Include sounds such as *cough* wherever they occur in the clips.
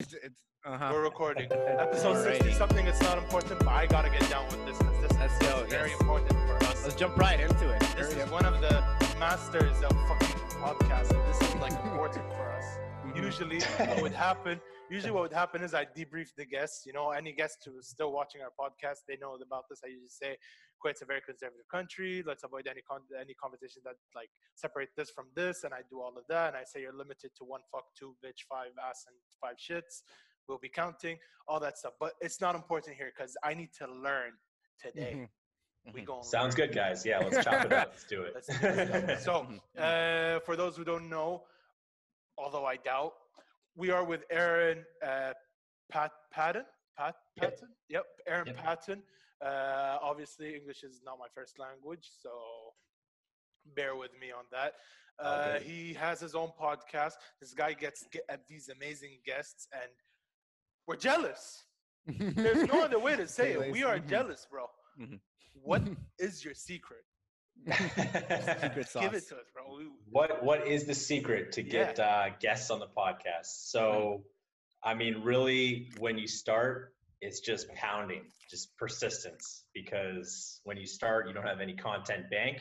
It's, it's, uh-huh. We're recording. Episode Alrighty. 60 something that's not important, but I gotta get down with this because this Let's is go, very yes. important for us. Let's jump right into it. This Hurry is up. one of the masters of fucking podcasting. This is like important for us. Mhm. Usually, *laughs* what would happen? Usually, what would happen is I debrief the guests. You know, any guest who is still watching our podcast, they know about this. I usually say, "Kuwait's a very conservative country. Let's avoid any con- any conversation that like separate this from this." And I do all of that, and I say you're limited to one fuck, two bitch, five ass, and five shits. We'll be counting all that stuff, but it's not important here because I need to learn today. Mhm. We Mhm. go. Sounds good, guys. Yeah, let's chop it up. Let's do it. Let's do this. so, Mhm. uh, for those who don't know, although I doubt, we are with Aaron uh, Pat Patton. Pat Yep. Patton. Yep, Aaron Yep. Patton. Uh, obviously, English is not my first language, so bear with me on that. Uh, good. he has his own podcast. This guy gets get at these amazing guests, and we're jealous. There's no other way to *laughs* say it. We are jealous, bro. Mhm. *laughs* What is your secret? *laughs* Secret sauce. Give it to us, bro. We, what What is the secret to get uh, guests on the podcast? So, I mean, really, when you start, it's just pounding, just persistence. Because when you start, you don't have any content bank,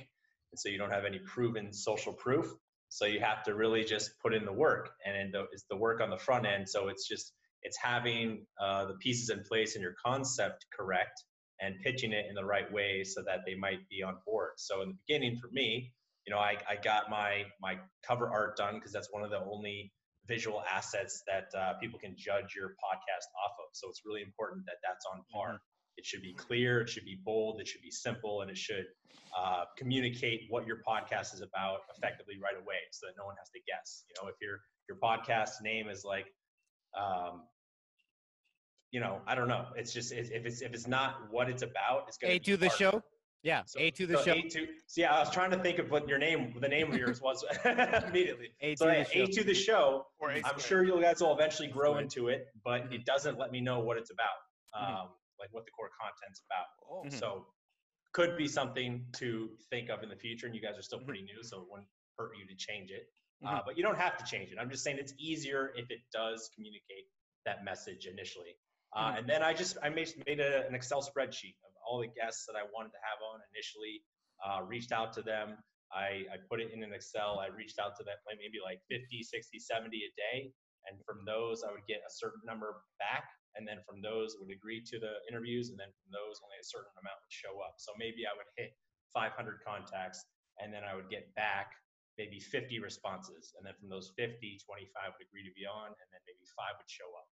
and so you don't have any proven social proof. So you have to really just put in the work, and it's the work on the front end. So it's just it's having uh, the pieces in place and your concept correct, and pitching it in the right way so that they might be on board. So in the beginning, for me, you know, I, I got my my cover art done because that's one of the only visual assets that uh, people can judge your podcast off of. So it's really important that that's on par. It should be clear, it should be bold, it should be simple, and it should uh, communicate what your podcast is about effectively right away, so that no one has to guess. You know, if your your podcast name is like, um, you know, I don't know. It's just if it's if it's not what it's about, it's gonna be to the show. Yeah, So- A to the so show. A to, so yeah, I was trying to think of what your name, the name of yours was *laughs* immediately. A to So the yeah, show. A to the show. or A I'm sure you guys will eventually grow Right. into it, but Mhm. it doesn't let me know what it's about, Mhm. um, like what the core content's about. Oh, Mhm. So could be something to think of in the future, and you guys are still Mhm. pretty new, so it wouldn't hurt you to change it. Uh, but you don't have to change it. I'm just saying it's easier if it does communicate that message initially. Uh. And then I just I made, made a, an Excel spreadsheet of all the guests that I wanted to have on initially. Uh, reached out to them. I, I put it in an Excel. I reached out to them like maybe like 50, 60, 70 a day. And from those, I would get a certain number back. And then from those, would agree to the interviews. And then from those, only a certain amount would show up. So maybe I would hit 500 contacts and then I would get back maybe 50 responses. And then from those 50, 25 would agree to be on. And then maybe five would show up.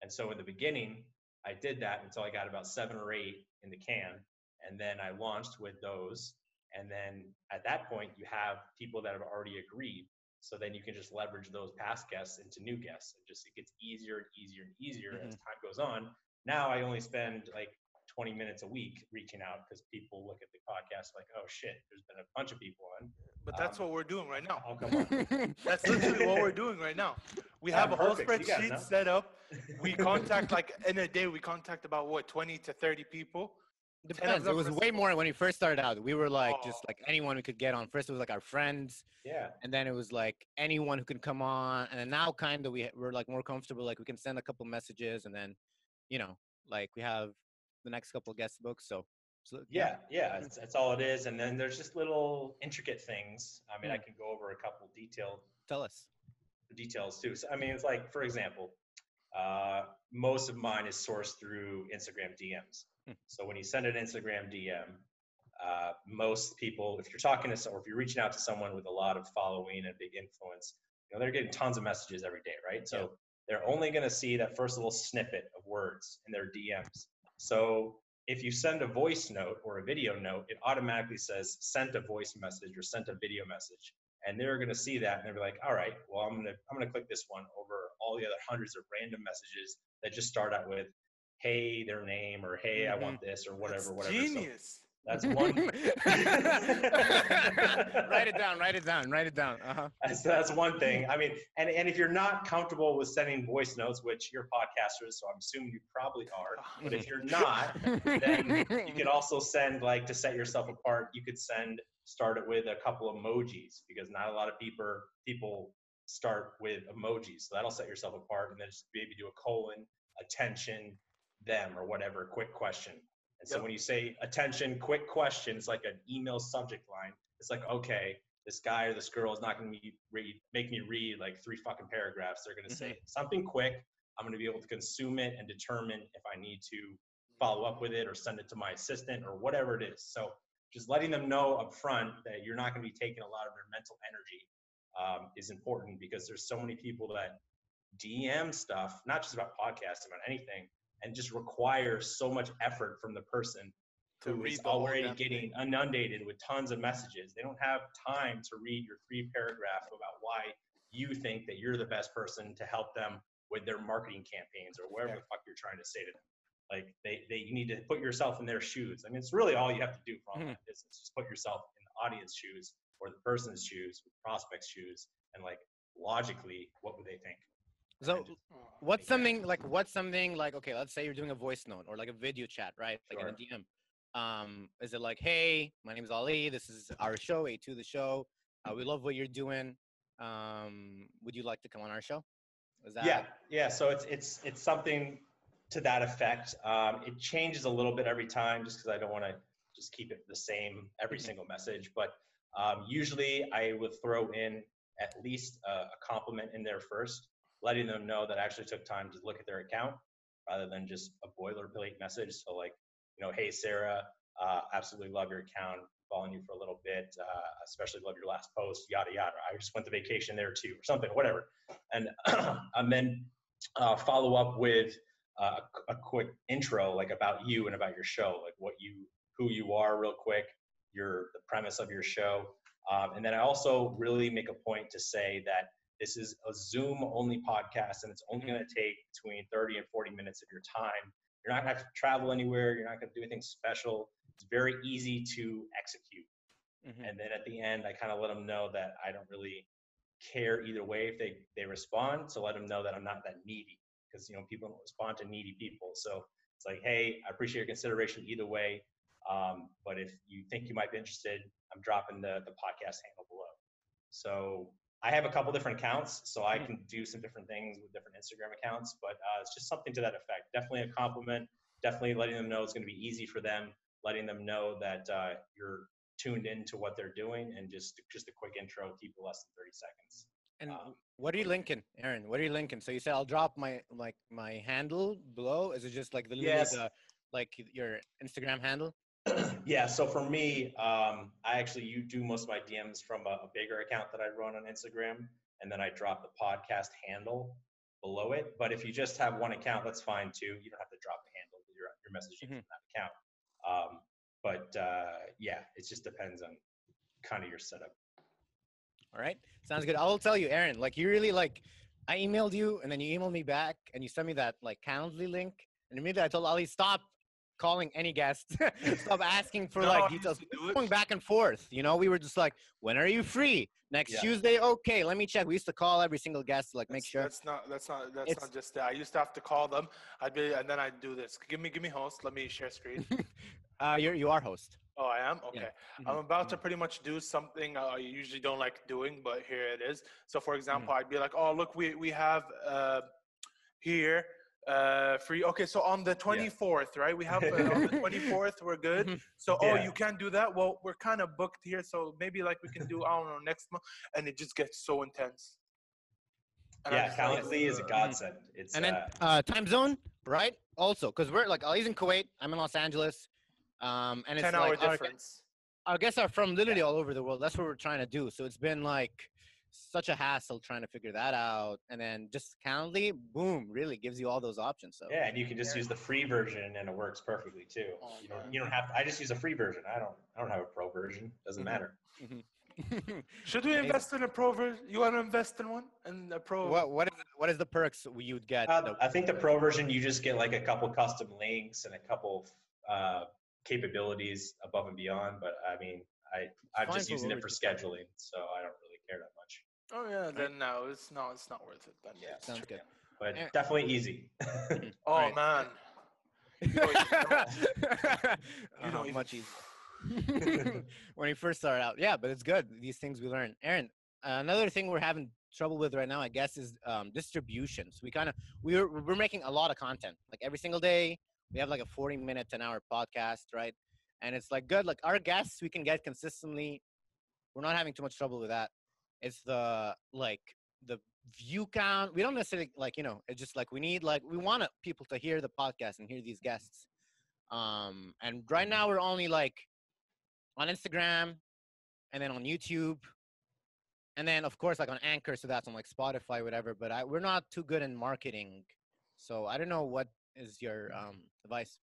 And so in the beginning, I did that until I got about seven or eight in the can. And then I launched with those. And then at that point, you have people that have already agreed. So then you can just leverage those past guests into new guests. And just it gets easier and easier and easier as mm-hmm. time goes on. Now I only spend like 20 minutes a week reaching out because people look at the podcast like, oh shit, there's been a bunch of people on. but that's um, what we're doing right now. I'll come on. *laughs* That's literally what we're doing right now. We Yeah, have a whole perfect. You spreadsheet set up. We *laughs* contact like in a day we contact about what 20 to 30 people. Depends. It was way more when we first started out. We were like just Oh. like anyone we could get on. First, it was like our friends, yeah. and then it was like anyone who could come on. And then now, kind of, we we're like more comfortable. Like we can send a couple messages, and then, you know, like we have the next couple guest books. So, so Yeah, yeah, that's, that's all it is. And then there's just little intricate things. I mean, I Mm. can go over a couple detailed tell us. details too. So, I mean, it's like, for example, uh, most of mine is sourced through Instagram DMs. Hmm. So when you send an Instagram DM, uh, most people, if you're talking to someone, if you're reaching out to someone with a lot of following and big influence, you know, they're getting tons of messages every day, right? So Yeah. they're only going to see that first little snippet of words in their DMs. So if you send a voice note or a video note, it automatically says sent a voice message or sent a video message. And they're going to see that and they're like, all right, well, I'm going to, I'm to click this one over all the other hundreds of random messages that just start out with, hey, their name or hey, I mm-hmm. want this or whatever, That's whatever. So Genius. That's *laughs* one. write it down. Write it down. Write it down. Uh huh. *laughs* That's, that's one thing. I mean, and, and if you're not comfortable with sending voice notes, which you're podcasters, so I'm assuming you probably are, *laughs* but if you're not, then you could also send like to set yourself apart. You could send start it with a couple emojis because not a lot of people people start with emojis. So that'll set yourself apart, and then just maybe do a colon, attention, them, or whatever, quick question. And so Yep. when you say attention, quick question, it's like an email subject line. It's like, okay, this guy or this girl is not going to read, make me read like three fucking paragraphs. They're going to say something quick. I'm going to be able to consume it and determine if I need to follow up with it or send it to my assistant or whatever it is. So just letting them know up front that you're not going to be taking a lot of their mental energy um, is important because there's so many people that DM stuff, not just about podcasts, about anything, and just require so much effort from the person To who read is already getting inundated with tons of messages. They don't have time to read your three paragraph about why you think that you're the best person to help them with their marketing campaigns or whatever Yeah. the fuck you're trying to say to them. Like they, they you need to put yourself in their shoes. I mean, it's really all you have to do for online mm-hmm. business. Just put yourself in the audience shoes or the person's shoes, prospect's shoes, and like logically, what would they think? So what's something like what's something like okay let's say you're doing a voice note or like a video chat right? Like in a dm um is it like hey my name is ali. This is our show a2 the show. Uh, we love what you're doing. Um would you like to come on our show? Is that yeah yeah so it's it's it's something to that effect. Um, it changes a little bit every time just because i don't want to just keep it the same every Mhm. single message but um, usually i would throw in at least a, a compliment in there first letting them know that i actually took time to look at their account rather than just a boilerplate message. So like you know hey sarah uh, absolutely love your account following you for a little bit uh, especially love your last post yada yada. I just went to vacation there too or something whatever. And *clears throat* and then uh, follow up with uh, a quick intro like about you and about your show like what you who you are real quick your the premise of your show. Um, and then i also really make a point to say that this is a zoom only podcast and it's only going to take between 30 and 40 minutes of your time. You're not going to have to travel anywhere. You're not going to do anything special. It's very easy to execute. Mhm. and then at the end i kind of let them know that i don't really care either way if they they respond so let them know that i'm not that needy because you know people don't respond to needy people. So it's like hey i appreciate your consideration either way um, but if you think you might be interested i'm dropping the the podcast handle below. So i have a couple different accounts so i Mhm. can do some different things with different instagram accounts but uh, it's just something to that effect. Definitely a compliment. Definitely letting them know it's going to be easy for them letting them know that uh, you're tuned into what they're doing and just just a quick intro keep it less than 30 seconds. And um, what are you linking aaron? What are you linking? So you said i'll drop my like my handle below. Is it just like the, Yes. the like your instagram handle yeah so for me um, i actually you do most of my dms from a, a bigger account that i run on instagram and then i drop the podcast handle below it but if you just have one account that's fine too you don't have to drop the handle you're, you're messaging Mhm. from that account um, but uh, yeah it just depends on kind of your setup All right. Sounds good. I will tell you, Aaron, like you really like I emailed you and then you emailed me back and you sent me that like Calendly link. And immediately I told Ali, stop calling any guest. *laughs* stop asking for No, like details. Going back and forth. You know, we were just like, when are you free? Next Yeah. Tuesday? Okay, let me check. We used to call every single guest to like make sure. That's not. That's not. That's It's- not just that. I used to have to call them. I'd be, and then I'd do this. Give me, give me host. Let me share screen. *laughs* Uh you're you are host. Oh, I am. Okay. I'm Mhm, about to pretty much do something uh, I usually don't like doing, but here it is. So, for Mm-hmm. example, I'd be like, "Oh, look, we we have uh, here uh, free." Okay, so on the 24th, right? We have uh, on the *laughs* 24th. We're good. *laughs* So, oh, you can't do that. Well, we're kind of booked here, so maybe like we can do I don't know next month, and it just gets so intense. And yeah just like, calendly is a godsend it's And then uh, uh time zone, right? Also, because we're like Ali's in Kuwait, I'm in Los Angeles. Um and it's 10 hour like our- difference. our guests are from literally all over the world. That's what we're trying to do. So it's been like such a hassle trying to figure that out. And then just Calendly, boom, really gives you all those options. So Yeah, and you can just use the free version and it works perfectly too. Oh, you don't you don't have to, I just use a free version. I don't I don't have a pro version. Doesn't Mhm. matter. *laughs* Should we invest in a pro version? You want to invest in one? And a pro? what what is what is the perks you'd get? Uh, that- I think the pro version you just get like a couple custom links and a couple uh, capabilities above and beyond. But I mean, I I'm fine just using it for scheduling, so I don't really care that much. Oh yeah, then no, it's no, it's not worth it. Then Yeah. Sounds good. But Yeah. definitely easy. *laughs* Oh Alright. man, Uh, know, *laughs* if- much easier. *laughs* when we first started out. Yeah, but it's good. These things we learn. Aaron, another thing we're having trouble with right now, I guess, is um, distribution. So we kind of we're we're making a lot of content. Like every single day, we have like a 40 minute an hour podcast, right? And it's like good. Like our guests, we can get consistently. We're not having too much trouble with that. It's the like the view count. We don't necessarily like you know. It's just like we need like we want people to hear the podcast and hear these guests. Um, and right now we're only like on Instagram and then on YouTube and then of course like on Anchor, so that's on like Spotify, whatever. But I, we're not too good in marketing, so I don't know what is your um, advice.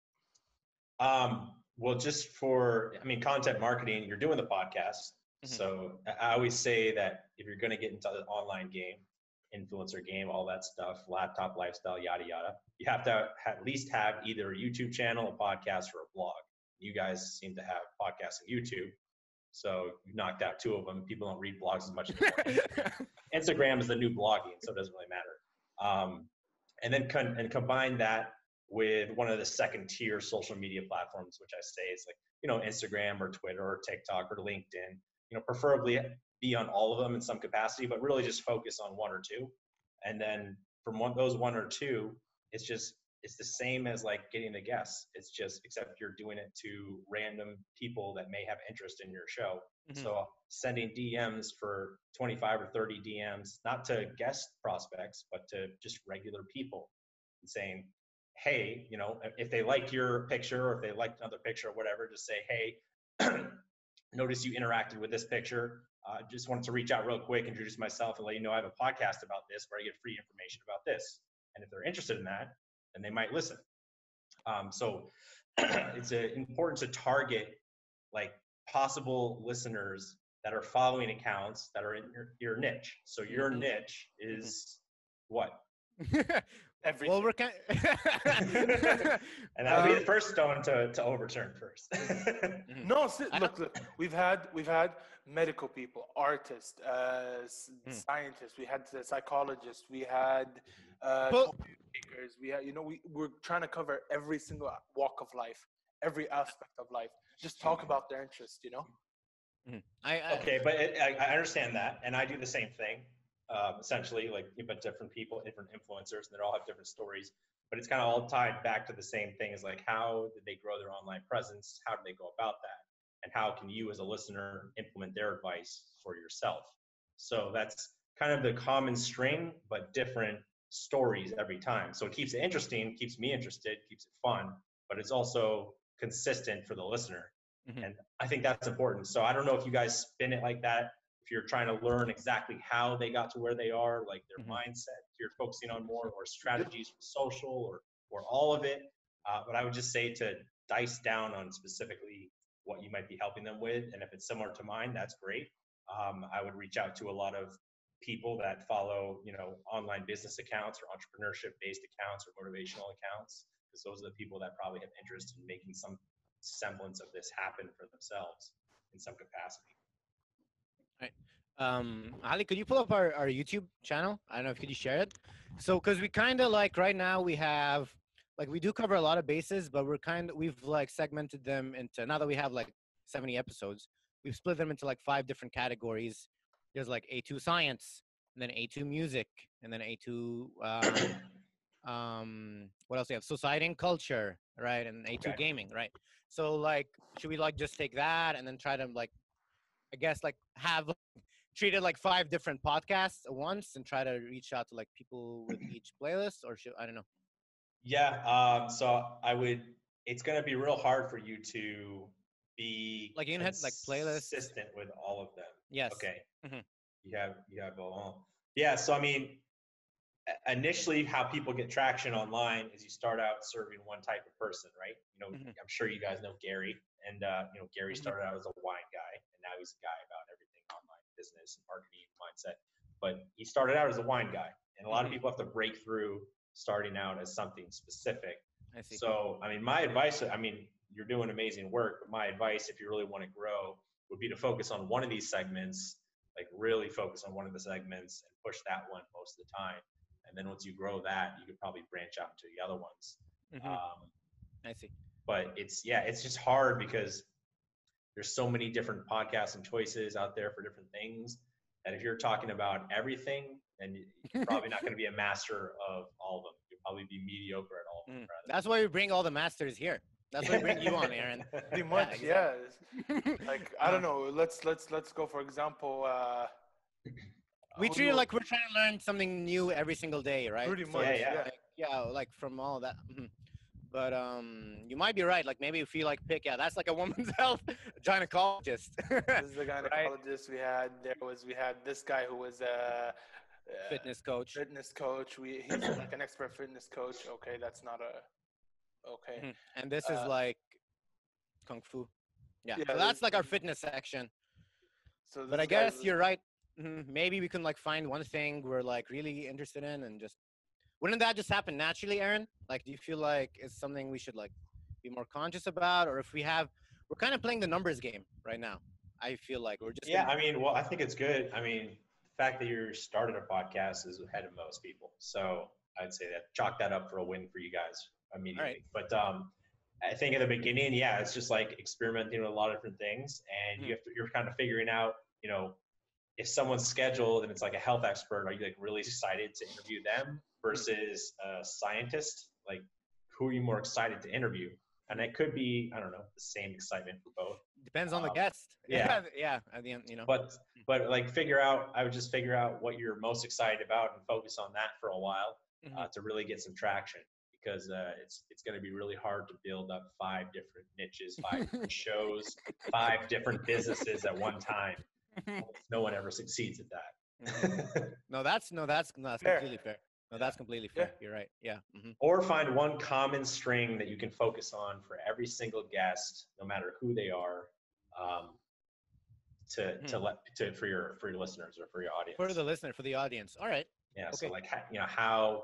Um, well, just for I mean, content marketing, you're doing the podcast, mm-hmm. so I always say that if you're going to get into the online game, influencer game, all that stuff, laptop lifestyle, yada yada, you have to at least have either a YouTube channel, a podcast, or a blog. You guys seem to have podcasts and YouTube. So you knocked out two of them. People don't read blogs as much anymore. *laughs* Instagram is the new blogging, so it doesn't really matter. Um, and then con- and combine that with one of the second tier social media platforms, which I say is like you know Instagram or Twitter or TikTok or LinkedIn. You know, preferably be on all of them in some capacity, but really just focus on one or two. And then from one those one or two, it's just it's the same as like getting the guests. It's just except you're doing it to random people that may have interest in your show. Mm-hmm. So sending DMs for 25 or 30 DMs, not to guest prospects, but to just regular people, and saying, "Hey, you know, if they like your picture or if they liked another picture or whatever, just say, "Hey, *clears throat* notice you interacted with this picture. I uh, just wanted to reach out real quick, introduce myself, and let you know I have a podcast about this where I get free information about this. And if they're interested in that, then they might listen. Um, so *clears throat* it's a, important to target like possible listeners that are following accounts that are in your, your niche. So your mm-hmm. niche is what? *laughs* Everything. Well, we're kind *laughs* and I'll um, be the first stone to, to overturn first. *laughs* Mm-hmm. no, look, look, we've had we've had medical people, artists, uh, hmm. scientists. We had the psychologists. We had uh, makers. We have, you know, we, we're trying to cover every single walk of life, every aspect of life. Just talk about their interest, you know? Mm-hmm. I, I, okay, but it, I, I, understand that. And I do the same thing, um, essentially, like, but different people, different influencers, and they all have different stories. But it's kind of all tied back to the same thing is like, how did they grow their online presence? How do they go about that? And how can you, as a listener, implement their advice for yourself? So that's kind of the common string, but different stories every time. So it keeps it interesting, keeps me interested, keeps it fun, but it's also consistent for the listener. Mm-hmm. And I think that's important. So I don't know if you guys spin it like that. If you're trying to learn exactly how they got to where they are, like their mm-hmm. mindset, you're focusing on more or strategies for social or or all of it. Uh, but I would just say to dice down on specifically what you might be helping them with, and if it's similar to mine, that's great. Um, I would reach out to a lot of people that follow, you know, online business accounts or entrepreneurship based accounts or motivational accounts, because those are the people that probably have interest in making some semblance of this happen for themselves in some capacity. Right. Um, Ali, could you pull up our, our YouTube channel? I don't know if could you share it. So, because we kind of like right now we have like we do cover a lot of bases, but we're kind of we've like segmented them into now that we have like 70 episodes, we've split them into like five different categories there's like A2 science, and then A2 music, and then A2 um, um what else do you have? Society and culture, right? And A2 okay. gaming, right? So like should we like just take that and then try to like I guess like have treated like five different podcasts at once and try to reach out to like people with *clears throat* each playlist or should I don't know. Yeah, um, so I would it's gonna be real hard for you to be like you had like playlists consistent with all of them. Yes. Okay. Mm-hmm. You have you have all. Yeah. So I mean, initially, how people get traction online is you start out serving one type of person, right? You know, mm-hmm. I'm sure you guys know Gary, and uh, you know Gary mm-hmm. started out as a wine guy, he's a guy about everything online business and marketing mindset. But he started out as a wine guy, and a lot of mm-hmm. people have to break through starting out as something specific. I see. So I mean, my advice. I mean, you're doing amazing work, but my advice, if you really want to grow, would be to focus on one of these segments, like really focus on one of the segments and push that one most of the time. And then once you grow that, you could probably branch out into the other ones. Mm-hmm. Um, I see. But it's yeah, it's just hard because there's so many different podcasts and choices out there for different things. that if you're talking about everything, then you- you're probably not going to be a master of all of them. You'll probably be mediocre at all of them. Mm. That's why we bring all the masters here. That's why we bring you on, Aaron. *laughs* Pretty much, yeah. exactly. Like I don't *laughs* know. Let's let's let's go for example. Uh, we treat do it like we're trying to learn something new every single day, right? Pretty much, Yeah, yeah. yeah. Like, yeah, like from all that. mhm. But um, you might be right. Like maybe if you like pick, yeah, that's like a woman's *laughs* health gynecologist. This is the *laughs* gynecologist we had. There was we had this guy who was a uh, Fitness coach. fitness coach. We he's like an expert fitness coach. Okay, that's not a okay. Mhm. And this is Uh, like kung fu. Yeah. yeah, so that's like our fitness section. So But I guess you're right. Mhm. Maybe we can like find one thing we're like really interested in and just wouldn't that just happen naturally, Aaron? Like, do you feel like it's something we should like be more conscious about, or if we have, we're kind of playing the numbers game right now. I feel like we're just Yeah, I mean, well, I think it's good. I mean, the fact that you're starting a podcast is ahead of most people. So I'd say that chalk that up for a win for you guys immediately. But um, I think in the beginning, yeah, it's just like experimenting with a lot of different things, and you have to, you're kind of figuring out, you know, if someone's scheduled and it's like a health expert, are you like really excited to interview them versus a scientist? Like, who are you more excited to interview? And it could be, I don't know, the same excitement for both. depends on the um, guest. *laughs* yeah. yeah. At the end, you know. but but like figure out i would just figure out what you're most excited about and focus on that for a while Mhm. uh, to really get some traction because uh, it's it's going to be really hard to build up five different niches five *laughs* different shows five different businesses at one time *laughs* no one ever succeeds at that Mhm. no, that's no, that's no, that's Fair. completely fair. No, that's completely Yeah. fair. You're right. Yeah. hmm or find one common string that you can focus on for every single guest no matter who they are um, to to Hmm. let to for your for your listeners or for your audience For the listener, for the audience. All right. Yeah. So Okay. like, you know, how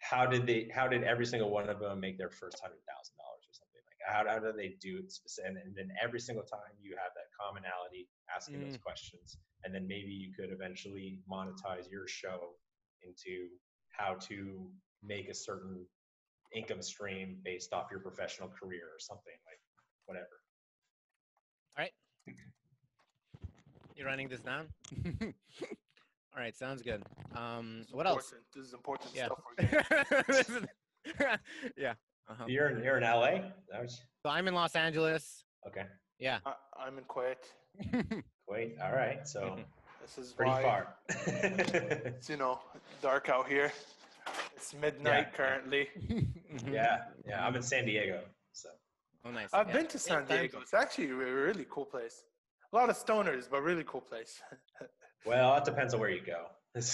how did they how did every single one of them make their first hundred thousand dollars or something like how how do they do it specific? And, and then every single time you have that commonality asking those questions, and then maybe you could eventually monetize your show into how to make a certain income stream based off your professional career or something like whatever. All right. You're running this down. *laughs* All right. Sounds good. Um, This is what else? This is important Yeah. stuff. We're getting. This is- yeah. Uh-huh. You're in you're in LA. Was, So I'm in Los Angeles. okay. Yeah. I, I'm in Kuwait. *laughs* Wait. All right. So *laughs* This is pretty why far. *laughs* it's you know dark out here. It's midnight currently. Mhm. *laughs* yeah, yeah. I'm in San Diego, so Oh, nice. I've Yeah. been to San Diego. It's actually a really cool place. A lot of stoners, but really cool place. *laughs* well, it depends on where you go.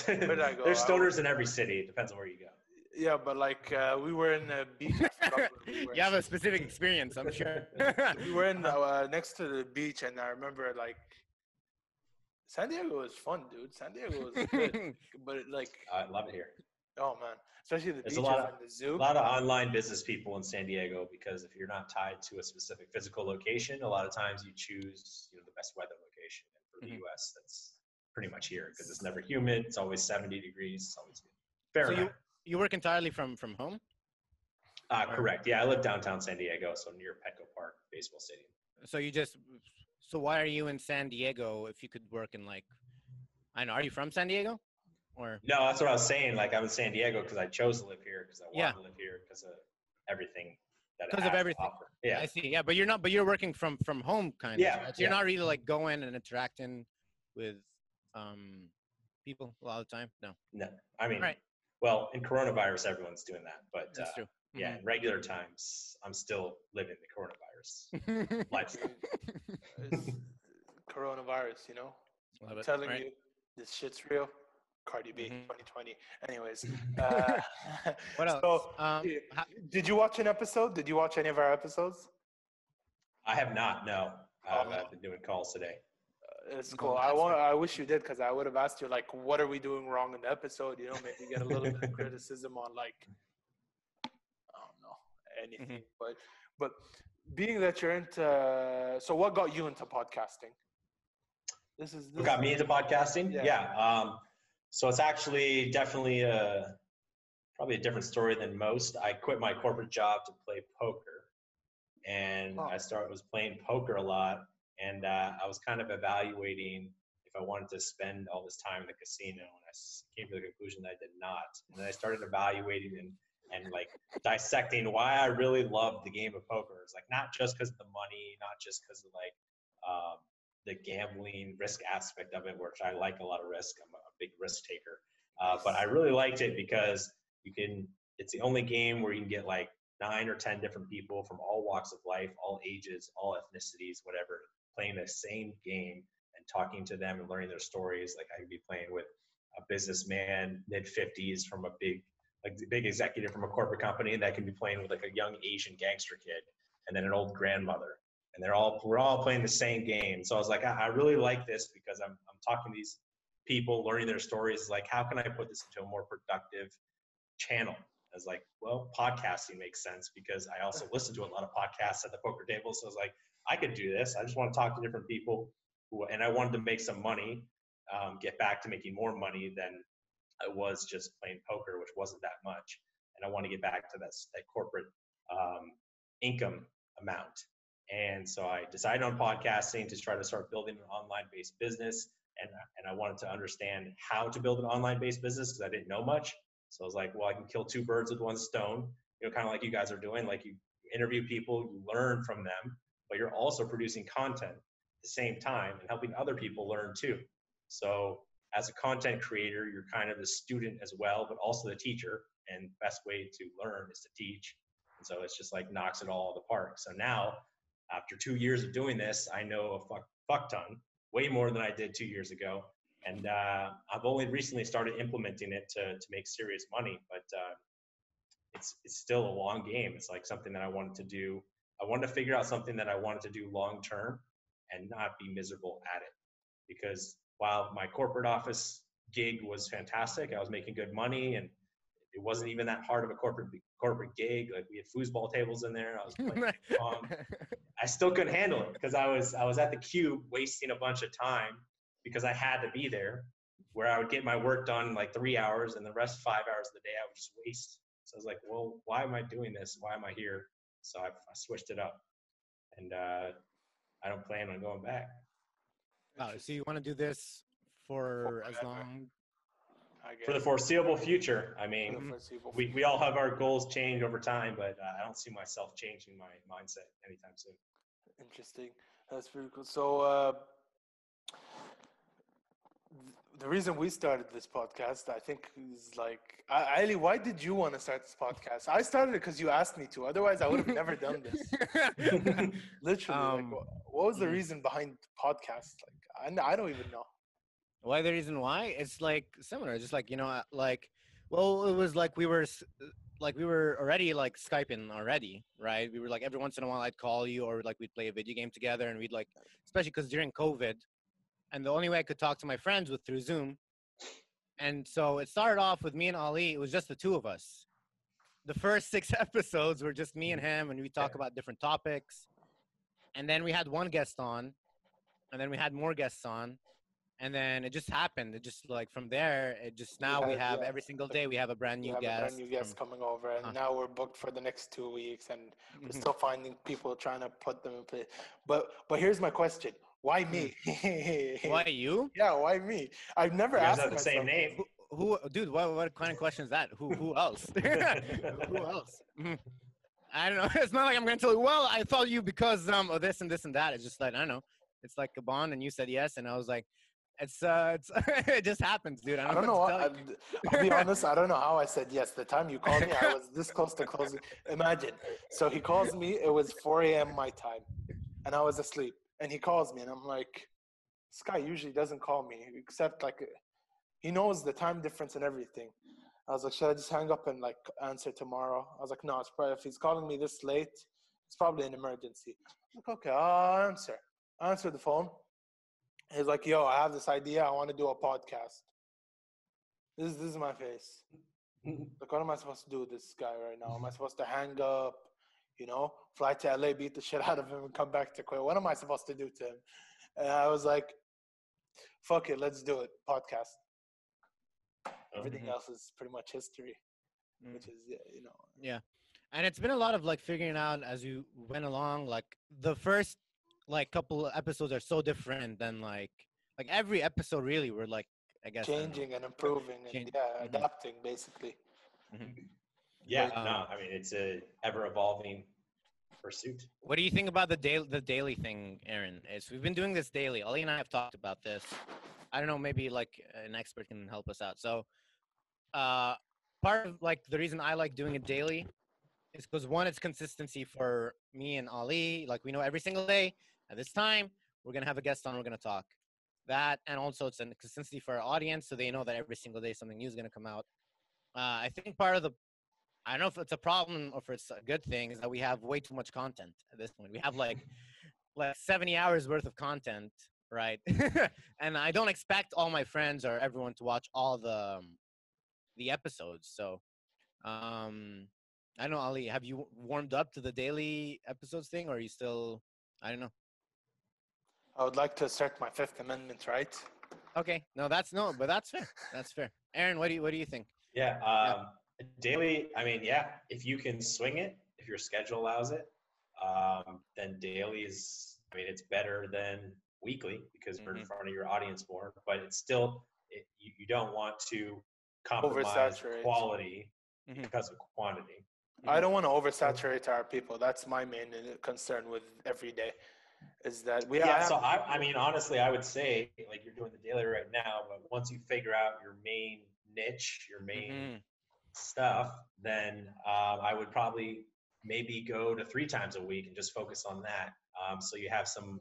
did I go? There's I stoners in every city. It depends on where you go. yeah, but like uh, we were in the beach. We you have a specific experience, I'm sure. we were in uh, next to the beach, and I remember like San Diego was fun, dude. San Diego was *laughs* good, but it, like I love it here. oh man, especially the There's a beaches lot of- and the A lot of online business people in San Diego because if you're not tied to a specific physical location, a lot of times you choose you know the best weather location. And for Mhm. the U.S., that's pretty much here because it's never humid. It's always 70 degrees. It's always good. Fair so you you work entirely from from home? Uh, correct. Yeah, I live downtown San Diego, so near Petco Park Baseball Stadium. So you just so why are you in San Diego if you could work in like I know, are you from San Diego? Or No, that's what I was saying. Like I'm in San Diego because I chose to live here because I want Yeah. to live here because of everything that it 'Cause of everything. Yeah. I see. Yeah, but you're not but you're working from from home kind Yeah, of. Right? So you're not really like going and interacting with um people a lot of the time. No. No, I mean, Right. well, in coronavirus, everyone's doing that, but That's uh, true. Yeah, in regular times, I'm still living the coronavirus lifestyle. Coronavirus, you know. Love I'm it. telling Right. you, this shit's real. Cardi B, Mhm. 2020. Anyways, *laughs* uh, *laughs* What else? So, um yeah, did you watch an episode? Did you watch any of our episodes? I have not. No, I've, Oh. I've been doing calls today. Uh, It's No, cool. I that's want. I wish you did because I would have asked you like, what are we doing wrong in the episode? You know, maybe get a little bit of *laughs* criticism on like, I don't anything. But but being that you're into, so what got you into podcasting? This is this What got me into podcasting? Yeah. Yeah. um, so it's actually definitely a probably a different story than most. I quit my corporate job to play poker, and Oh. I started was playing poker a lot, and uh, I was kind of evaluating if I wanted to spend all this time in the casino, and I came to the conclusion that I did not. And then I started evaluating and and like dissecting why I really love the game of poker. It's like not just because of the money, not just because of like um, the gambling risk aspect of it, which I like a lot of risk. I'm a big risk taker, uh, but I really liked it because you can. It's the only game where you can get like nine or ten different people from all walks of life, all ages, all ethnicities, whatever, playing the same game and talking to them and learning their stories. Like I could be playing with a businessman mid 50s from a big a big executive from a corporate company that can be playing with like a young Asian gangster kid and then an old grandmother. And they're all we're all playing the same game. So I was like, I, I really like this because I'm I'm talking to these people, learning their stories. Like, how can I put this into a more productive channel? I was like, well, podcasting makes sense because I also *laughs* listen to a lot of podcasts at the poker table. So I was like, I could do this. I just want to talk to different people, who, and I wanted to make some money, um, get back to making more money than I was just playing poker, which wasn't that much. And I want to get back to that, that corporate um, income amount. And so I decided on podcasting to try to start building an online based business. And, and I wanted to understand how to build an online based business because I didn't know much. So I was like, well, I can kill two birds with one stone, you know, kind of like you guys are doing. Like you interview people, you learn from them, but you're also producing content at the same time and helping other people learn too. So as a content creator, you're kind of the student as well, but also the teacher. And best way to learn is to teach. And so it's just like knocks it all out of the park. So now, after two years of doing this, I know a fuck, fuck ton, way more than I did two years ago. And uh, I've only recently started implementing it to, to make serious money, but uh, it's, it's still a long game. It's like something that I wanted to do. I wanted to figure out something that I wanted to do long term and not be miserable at it. Because while my corporate office gig was fantastic, I was making good money and it wasn't even that hard of a corporate corporate gig. Like we had foosball tables in there. I was *laughs* playing *laughs* I still couldn't handle it because I was I was at the cube wasting a bunch of time because I had to be there. Where I would get my work done in like three hours, and the rest five hours of the day I would just waste. So I was like, well, why am I doing this? Why am I here? So I, I switched it up, and uh, I don't plan on going back. Oh, so you want to do this for as long? For the foreseeable future. I mean, we, we all have our goals change over time, but uh, I don't see myself changing my mindset anytime soon. Interesting. That's pretty cool. So, uh, the reason we started this podcast, I think, is like, Ali, why did you want to start this podcast? I started it because you asked me to. Otherwise, I would have never done this. *laughs* *laughs* Literally, um, like, what was the reason behind podcast? Like, I, I don't even know. Why the reason why? It's like similar. It's just like you know, uh, like, well, it was like we were, uh, like we were already like skyping already, right? We were like every once in a while I'd call you or like we'd play a video game together, and we'd like, especially because during COVID, and the only way I could talk to my friends was through Zoom. And so it started off with me and Ali. It was just the two of us. The first *laughs* six episodes were just me and him, and we talk about different topics. And then we had one guest on, and then we had more guests on, and then it just happened. It just like from there, it just now we, we have yeah. every single day we have a brand new we guest. brand new guest from, coming over, and uh, now we're booked for the next two weeks, and we're mm-hmm. still finding people trying to put them in place. But but here's my question: why me? why *laughs* you? Yeah, why me? I've never you asked. Have the same name. Who, who, dude? What, what kind of question is that? Who, who else? *laughs* who else? Mm-hmm. I don't know. *laughs* It's not like I'm gonna tell you. Well, I thought you because um of this and this and that. It's just like I don't know. It's like a bond, and you said yes, and I was like, it's uh, it's *laughs* it just happens, dude. I don't, I don't know. I, will be honest. I don't know how I said yes. The time you called me, I was this close to closing. Imagine. So he calls me. It was 4 a.m. my time, and I was asleep and he calls me and i'm like this guy usually doesn't call me except like he knows the time difference and everything i was like should i just hang up and like answer tomorrow i was like no it's probably if he's calling me this late it's probably an emergency I'm like okay i'll answer I answer the phone he's like yo i have this idea i want to do a podcast this, this is my face *laughs* like what am i supposed to do with this guy right now am i supposed to hang up you know, fly to LA, beat the *laughs* shit out of him, and come back to Kuwait. What am I supposed to do to him? And I was like, fuck it, let's do it. Podcast. Everything mm-hmm. else is pretty much history, mm-hmm. which is, you know. Yeah. And it's been a lot of like figuring out as you went along. Like the first like couple episodes are so different than like like every episode really we're like I guess I don't changing and improving and Change- yeah, mhm. adapting basically. Yeah, But, no, um, I mean it's a ever evolving pursuit. What do you think about the daily the daily thing, Aaron? Is we've been doing this daily. Ali and I have talked about this. I don't know, maybe like an expert can help us out. So, uh, part of like the reason I like doing it daily is because one, it's consistency for me and Ali. Like we know every single day at this time we're gonna have a guest on. We're gonna talk. That and also it's a consistency for our audience, so they know that every single day something new is gonna come out. Uh, I think part of the I don't know if it's a problem or if it's a good thing is that we have way too much content at this point. We have like like 70 hours worth of content, right? *laughs* and I don't expect all my friends or everyone to watch all the um, the episodes. So um I don't know, Ali, have you warmed up to the daily episodes thing or are you still I don't know. I would like to assert my Fifth Amendment right. Okay. No, that's no, but that's fair. That's fair. Aaron, what do you what do you think? Yeah, um, daily. I mean, yeah, if you can swing it, if your schedule allows it, um, then daily is. I mean, it's better than weekly because we're in Mhm. front of your audience more. But it's still, it, you, you don't want to compromise Oversaturate. quality Mhm. because of quantity. I don't want to oversaturate our people. That's my main uh, concern with every day, is that we Yeah, have, so I, I mean, honestly, I would say like you're doing the daily right now, but once you figure out your main niche, your main Mhm. stuff, then um, I would probably maybe go to three times a week and just focus on that. Um, so you have some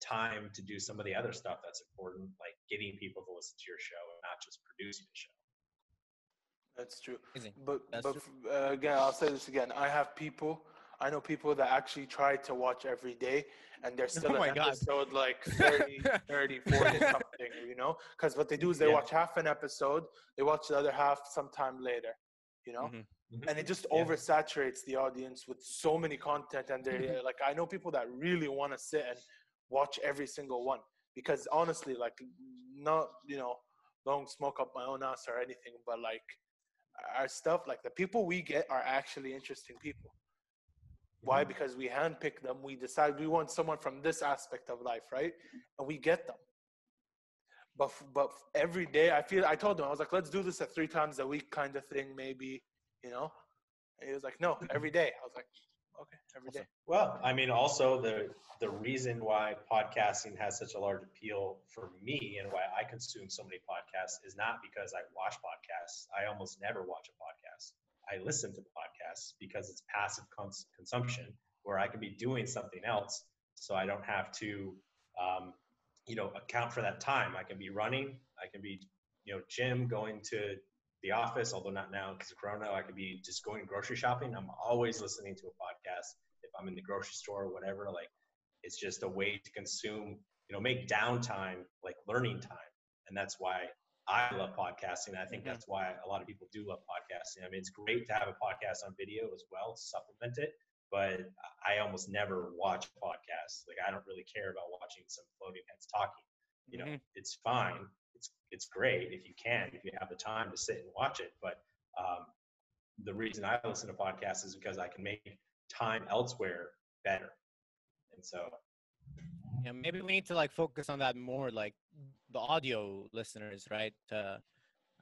time to do some of the other stuff that's important, like getting people to listen to your show and not just producing the show. That's true. Amazing. But That's but true. uh, again, I'll say this again. I have people. I know people that actually try to watch every day, and they're *laughs* still Oh an God. episode like *laughs* 30, 30, 40 *laughs* something. You know, because what they do is they Yeah. watch half an episode, they watch the other half sometime later. You know, Mhm. and it just Yeah. oversaturates the audience with so many content, and they're like I know people that really want to sit and watch every single one because honestly, like not you know, don't smoke up my own ass or anything, but like our stuff, like the people we get are actually interesting people. Why? Because we handpick them. We decide we want someone from this aspect of life, right? And we get them. But but every day, I feel I told him I was like, let's do this at three times a week, kind of thing, maybe, you know. And he was like, no, every day. I was like, okay, every day. Well, I mean, also the the reason why podcasting has such a large appeal for me and why I consume so many podcasts is not because I watch podcasts. I almost never watch a podcast. I listen to podcasts because it's passive cons- consumption, where I can be doing something else, so I don't have to, um, you know, account for that time. I can be running. I can be, you know, gym, going to the office, although not now because of Corona. I could be just going grocery shopping. I'm always listening to a podcast if I'm in the grocery store or whatever. Like, it's just a way to consume, you know, make downtime like learning time, and that's why I love podcasting. I think Mhm. that's why a lot of people do love podcasting. I mean, it's great to have a podcast on video as well, to supplement it. But I almost never watch podcasts. Like, I don't really care about watching some floating heads talking. You know, Mhm. it's fine. It's it's great if you can, if you have the time to sit and watch it. But um, the reason I listen to podcasts is because I can make time elsewhere better. And so, Yeah, maybe we need to like focus on that more, like the audio listeners, right? To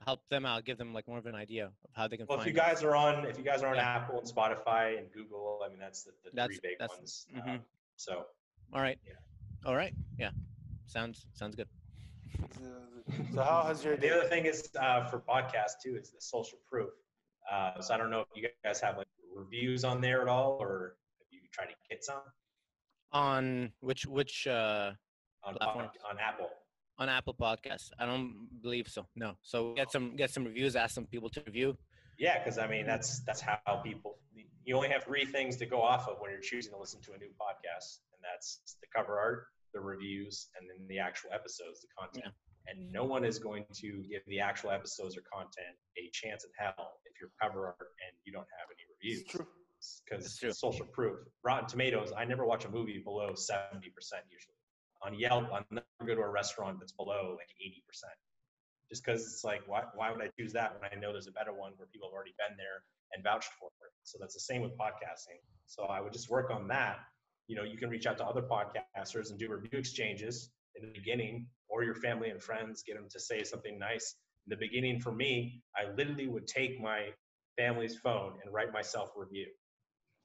help them out, give them like more of an idea of how they can well, if you us. guys are on, if you guys are on Yeah. Apple and Spotify and Google, I mean, that's the, the That's- three big that's- ones. mhm. Um, so, All right. Yeah. All right. Yeah. Sounds sounds good. So how has your the other thing is uh, for podcast too is the social proof. Uh, so I don't know if you guys have like reviews on there at all, or if you try to get some On which which uh on Platforms. on Apple. On Apple Podcasts? I don't believe so. No. So get some get some reviews. Ask some people to review. Yeah, because I mean that's that's how people. You only have three things to go off of when you're choosing to listen to a new podcast, and that's the cover art, the reviews, and then the actual episodes, the content. And no one is going to give the actual episodes or content a chance in hell if you're cover art and you don't have any reviews. It's true. Because social proof. Rotten Tomatoes. I never watch a movie below seventy percent usually. On Yelp, I'm never go to a restaurant that's below like eighty percent. Just because it's like why, why would i choose that when i know there's a better one where people have already been there and vouched for it? So that's the same with podcasting. So i would just work on that. You know you can reach out to other podcasters and do review exchanges in the beginning, or your family and friends, get them to say something nice. In the beginning, for me, I literally would take my family's phone and write myself a review,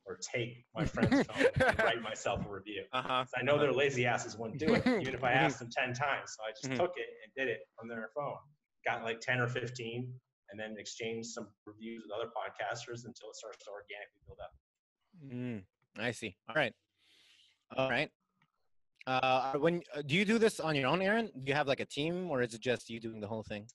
or take my friend's *laughs* phone and write myself a review. Uh-huh. I know their lazy asses wouldn't do it, even if I *laughs* asked them 10 times. So I just Mhm. took it and did it from their phone. Got like 10 or 15, and then exchanged some reviews with other podcasters until it starts to organically build up. Mm, I see. All right. All right. Uh, when uh, do you do this on your own, Aaron? Do you have like a team, or is it just you doing the whole thing?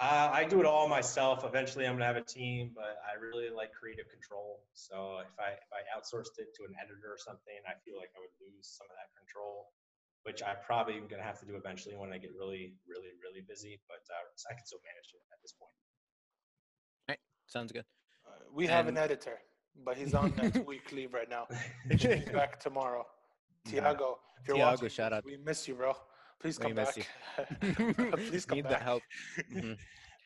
Uh, I do it all myself. Eventually, I'm gonna have a team, but I really like creative control. So if I if I outsourced it to an editor or something, I feel like I would lose some of that control, which I probably am gonna have to do eventually when I get really, really, really busy. But uh, I can still manage it at this point. Sounds good. Uh, we have an editor, but he's on a *laughs* two-week leave right now. *laughs* He'll back tomorrow. Tiago, if you're Tiago, watching, shout out. we miss you, bro. Please come back. *laughs* Please *laughs* come Need the back. help. *laughs* Mhm.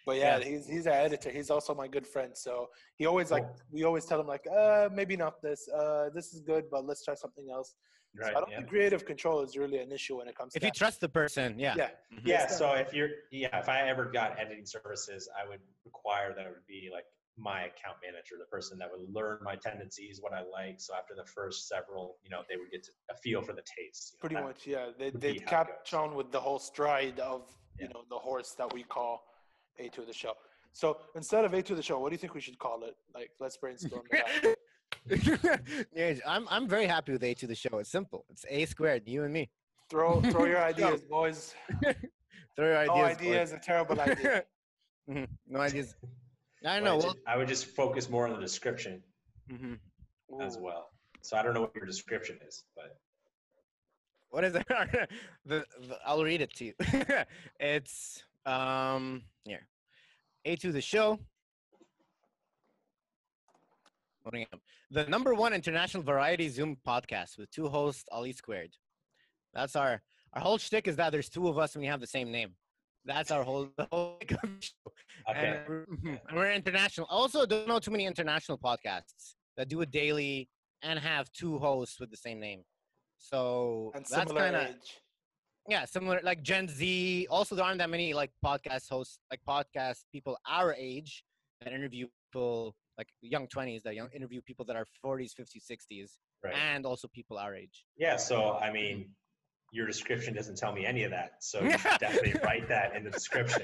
But yeah, Yeah. he's he's an editor. He's also my good friend. So he always like Cool. we always tell him like, uh, maybe not this. Uh, this is good, but let's try something else. So Right. I don't yeah. think creative control is really an issue when it comes to If to you that. trust the person, yeah. yeah. Mhm. Yeah, so if you're yeah, if I ever got editing services, I would require that it would be like my account manager, the person that would learn my tendencies, what I like. So after the first several, you know, they would get to, a feel for the taste. you know, Pretty much, yeah. They they be how it catch on with the whole stride of you know the horse that we call A to the show. So instead of A to the show, what do you think we should call it? Like let's brainstorm. *laughs* that. yeah, I'm I'm very happy with A to the show. It's simple. It's A squared. You and me. throw throw your *laughs* *laughs* ideas, boys. Throw your ideas. No ideas. idea is a terrible idea. Mhm. No ideas. I know. I, Well, I would just focus more on the description mhm. as well. So I don't know what your description is, but what is it? *laughs* the, the I'll read it to you. *laughs* it's um here. A to the show. The number one international variety Zoom podcast with two hosts, Ali squared. That's our our whole shtick is that there's two of us and we have the same name. That's our whole the whole *laughs* show. okay. And, we're, *laughs* we're international. Also, don't know too many international podcasts that do it daily and have two hosts with the same name. So and that's similar kind of age. yeah, similar like Gen Z. Also, there aren't that many like podcast hosts, like podcast people our age that interview people like young twenties that young interview people that are forties, fifties, sixties, Right. and also people our age. Yeah. So I mean, your description doesn't tell me any of that. So you should definitely write that in the description.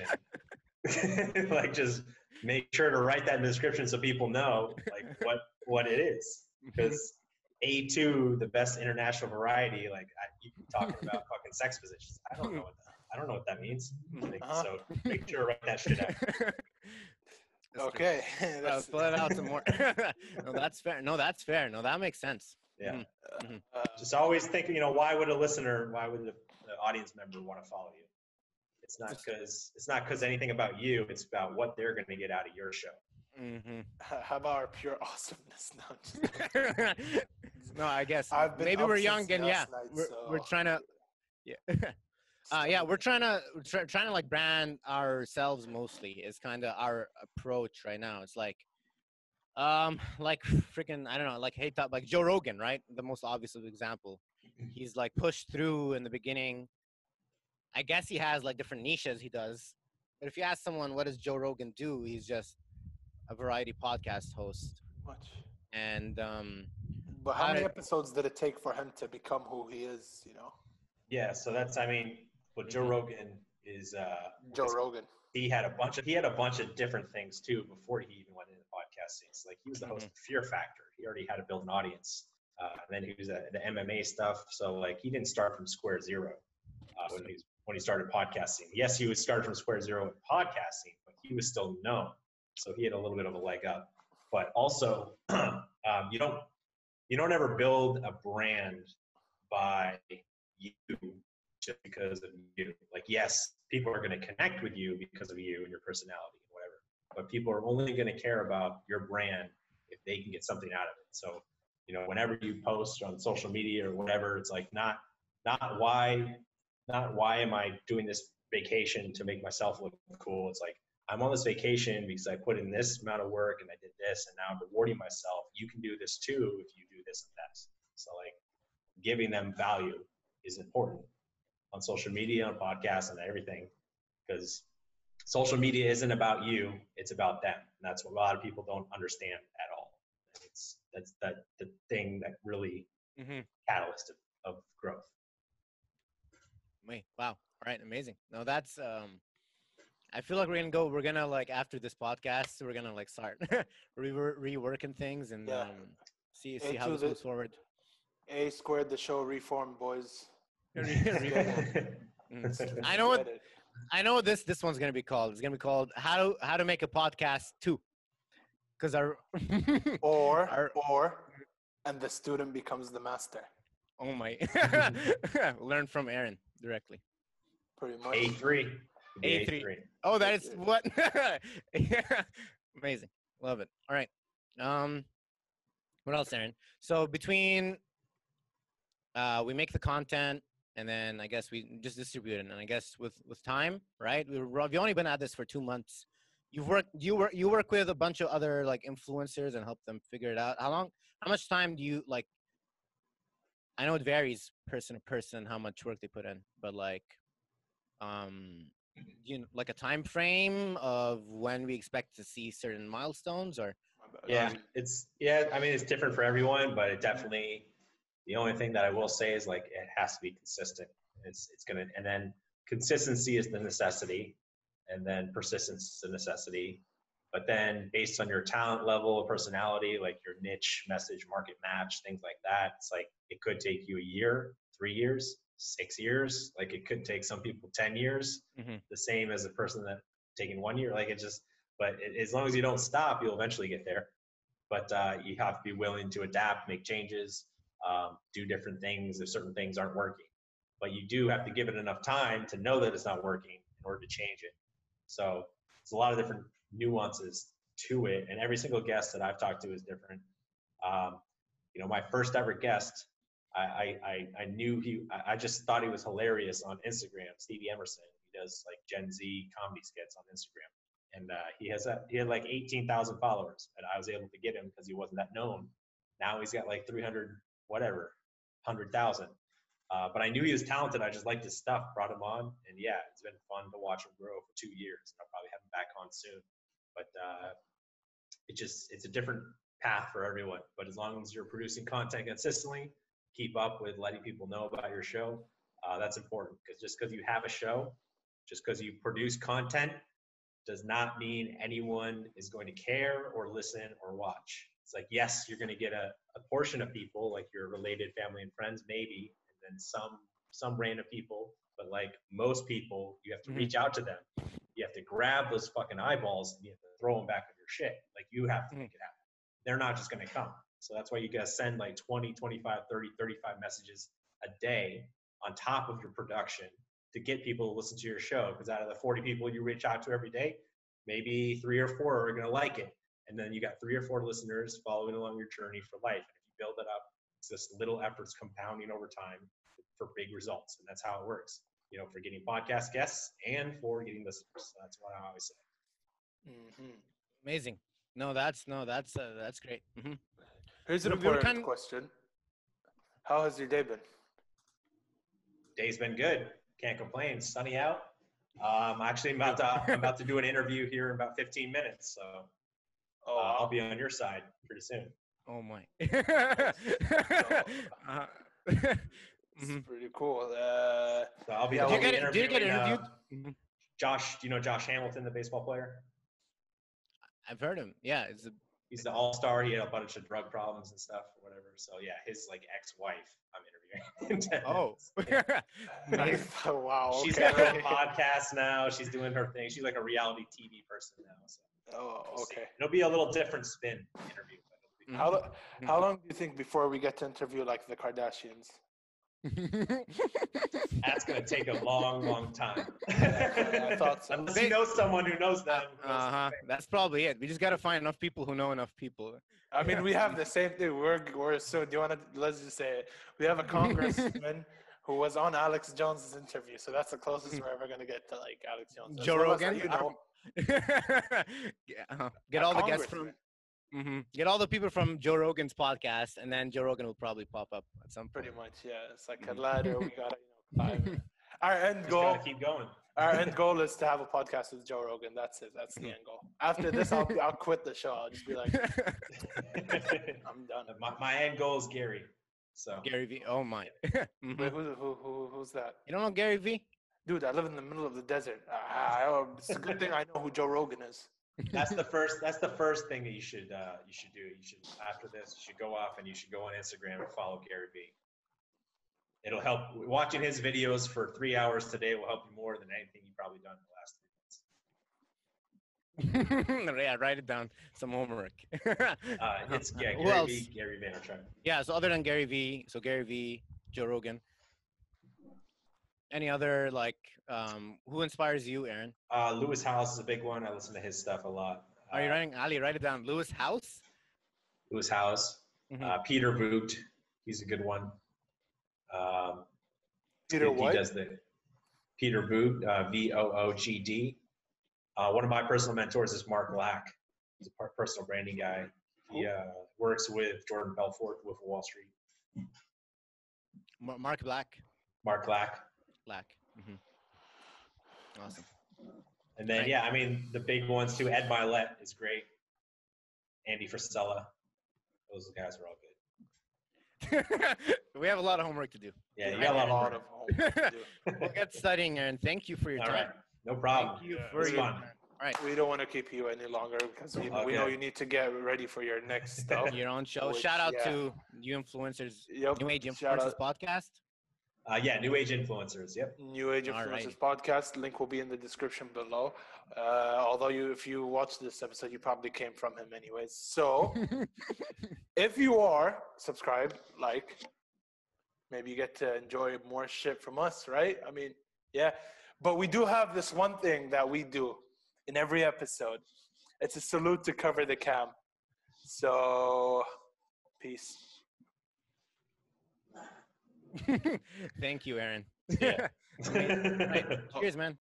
*laughs* like just make sure to write that in the description so people know like what what it is. Because A2, the best international variety, like I, you keep talking about *laughs* fucking sex positions. I don't know what that, I don't know what that means. Like, Uh-huh. So make sure to write that shit out. *laughs* That's. Okay. Uh, That's- fill it out some more. no, that's fair. No, that's fair. No, that makes sense. Yeah. Mhm. uh, Just always think, you know, why would a listener, why would the, the audience member want to follow you? It's not because it's not because anything about you. It's about what they're going to get out of your show. hmm how about our pure *laughs* awesomeness? No, I'm just- *laughs* no, I guess I've been maybe we're young and yeah, night, we're, we're trying to yeah. *laughs* Uh, yeah, we're trying to we're try, trying to like brand ourselves mostly is kind of our approach right now. It's like, um, *laughs* like freaking I don't know, like hey, top, like Joe Rogan, right? The most obvious example. He's like pushed through in the beginning. I guess he has like different niches he does, but if you ask someone what does Joe Rogan do, he's just a variety podcast host. much. And um, But how How many did- episodes did it take for him to become who he is? You know, Yeah. So that's, I mean, what Joe Mhm. Rogan is. Uh, Joe is- Rogan. He had a bunch of he had a bunch of different things too before he even went into like he was the host of Fear Factor. He already had to build an audience. Uh, and then he was at the MMA stuff. So like he didn't start from square zero uh, when he when he started podcasting. Yes, he was started from square zero in podcasting, but he was still known. So he had a little bit of a leg up. But also, *clears throat* um, you don't you don't ever build a brand by you just because of you. Like, yes, people are going to connect with you because of you and your personality. But people are only going to care about your brand if they can get something out of it. So, you know, whenever you post on social media or whatever, it's like not not why not why am I doing this vacation to make myself look cool. It's like I'm on this vacation because I put in this amount of work and I did this and now I'm rewarding myself. You can do this too if you do this and that. So like giving them value is important. on social media, on podcasts, and everything, because social media isn't about you; it's about them. And that's what a lot of people don't understand at all. It's that's that the thing that really Mm-hmm. catalyst of, of growth. Wait, wow. All right, amazing. No, that's um I feel like we're gonna go we're gonna like after this podcast, we're gonna like start *laughs* rework reworking things and Yeah. um see A see how this the- moves forward. A squared the show reform boys. *laughs* *laughs* Mm, I know what it. I know this this one's gonna be called. It's gonna be called how to how to make a podcast too. Cause our *laughs* Or Our- or and the student becomes the master. oh my *laughs* learn from Aaron directly. Pretty much. A three. A3. A3. Oh, that is That's it. what *laughs* amazing. Love it. All right. Um what else, Aaron? So between uh we make the content and then I guess we just distribute it. And I guess with with time, right? We were, we've only been at this for two months. You've worked you work you work with a bunch of other like influencers and help them figure it out. How long how much time do you like I know it varies person to person how much work they put in, but like um you know, like a time frame of when we expect to see certain milestones or Yeah, it's yeah. I mean, it's different for everyone, but it definitely. The only thing that I will say is like it has to be consistent. It's it's gonna and then consistency is the necessity, and then persistence is the necessity. But then based on your talent level, personality, like your niche, message, market match, things like that, it's like it could take you a year, three years, six years. Like it could take some people ten years. Mhm. The same as a person that taking one year. Like it just but it, as long as you don't stop, you'll eventually get there. But uh, you have to be willing to adapt, make changes, um, do different things if certain things aren't working. But you do have to give it enough time to know that it's not working in order to change it. So it's a lot of different nuances to it, and every single guest that I've talked to is different. Um, you know, my first ever guest, I, I, I, knew he, I- I just thought he was hilarious on Instagram. Stevie Emerson, he does like Gen Z comedy skits on Instagram and uh, he has a, he had like 18,000 followers, and I was able to get him because he wasn't that known. Now he's got like 300 whatever, 100,000. Uh, but I knew he was talented. I just liked his stuff. Brought him on, and yeah, it's been fun to watch him grow for two years. I'll probably have him back on soon. But uh, it just it's a different path for everyone. But as long as you're producing content consistently, keep up with letting people know about your show. Uh, that's important because just because you have a show, just because you produce content does not mean anyone is going to care or listen or watch. It's like, yes, you're going to get a, a portion of people, like your related family and friends, maybe, and then some some random people. But like most people, you have to Mhm. reach out to them. You have to grab those fucking eyeballs and you have to throw them back on your shit. Like you have to Mhm. make it happen. They're not just going to come. So that's why you got to send like 20, 25, 30, 35 messages a day on top of your production to get people to listen to your show. Because out of the 40 people you reach out to every day, maybe three or four are going to like it. And then you got three or four listeners following along your journey for life. And if you build it up, it's just little efforts compounding over time for big results. And that's how it works, you know, for getting podcast guests and for getting listeners. So that's what I always say. Mhm. amazing. No, that's no, that's uh, that's great. hmm Here's an We- we were important kind- question. How has your day been? Day's been good. Can't complain. Sunny out. Um, actually, I'm about to, I'm about to do an interview here in about 15 minutes. So Oh, uh, I'll be on your side pretty soon. Oh my. *laughs* uh, *laughs* It's mhm. pretty cool. Uh, So I'll be. Yeah, I'll Did be you get did you get interviewed? uh. Josh, do you know Josh Hamilton, the baseball player? I've heard him. Yeah, it's a, He's the all star. He had a bunch of drug problems and stuff or whatever. So yeah, his like ex wife, I'm interviewing. in *laughs* 10 oh. minutes. wow. She's okay. got her own podcast now. She's doing her thing. She's like a reality TV person now. So Oh, we'll okay. It'll be a little different spin interview. But it'll be How, lo- how long do you think before we get to interview like the Kardashians? *laughs* That's gonna take a long, long time. I thought so. *laughs* Unless you know someone who knows them. uh huh. That's probably it. We just gotta find enough people who know enough people. I mean, we have the same thing. We're we're so. Do you want to? Let's just say it. We have a *laughs* congressman who was on Alex Jones's interview, so that's the closest we're ever gonna get to like Alex Jones. Joe one of us that Rogan. you know, Yeah, *laughs* uh-huh. Get a all the guests from. congressman, hmm Get all the people from Joe Rogan's podcast, and then Joe Rogan will probably pop up at some point. Pretty much, yeah. It's like a Mhm. ladder. We *laughs* got you know, five. Our end Just goal. keep going. Our end *laughs* goal is to have a podcast with Joe Rogan. That's it. That's the end goal. After this, I'll, I'll quit the show. I'll just be like, I'm done. my, my end goal is Gary. So Gary V. Oh my. *laughs* Wait, who, who, who, who's that? You don't know Gary V? Dude, I live in the middle of the desert. I, I, it's a good thing I know who Joe Rogan is. that's the first. That's the first thing that you should uh, you should do. You should after this, you should go off and you should go on Instagram and follow Gary V. It'll help. Watching his videos for three hours today will help you more than anything you've probably done in the last three months. *laughs* yeah, write it down. Some homework. *laughs* Uh, it's yeah, Who Gary else? V. Gary Vaynerchuk. yeah. So other than Gary V, so Gary V, Joe Rogan. Any other like um who inspires you, Aaron? Uh, Lewis Howes is a big one. I listen to his stuff a lot. Are you Uh, writing Ali, write it down. Lewis Howes? Lewis Howes. Mhm. Uh, Peter Voogd. He's a good one. Um, Peter he, what? He does the Peter Voogd, uh, V O O G D. Uh, one of my personal mentors is Mark Lack. He's a personal branding guy. He uh, works with Jordan Belfort, with Wall Street. Mark Black. Mark Lack. Black. hmm Awesome. And then, Right. yeah, I mean, the big ones too. Ed Mylett is great. Andy Frisella. Those guys are all good. *laughs* we have a lot of homework to do. Yeah, you got a lot of homework. of homework to do. we'll get studying, Aaron. Thank you for your All time. right. No problem. Thank you Yeah, for it's your fun. time. All right. We don't want to keep you any longer because we, we know you need to get ready for your next *laughs* stuff. Your own show. Which, Shout out yeah. to you influencers, Yep. New Age Influencers podcast. Uh, yeah, New Age influencers. Yep. New Age All Influencers podcast. Link will be in the description below. Uh, although you, if you watch this episode, you probably came from him anyways. So *laughs* if you are, subscribe, like. Maybe you get to enjoy more shit from us, right? I mean, yeah. But we do have this one thing that we do in every episode. It's a salute to cover the cam. So, peace. *laughs* Thank you, Aaron. Yeah. *laughs* Right. Cheers, man.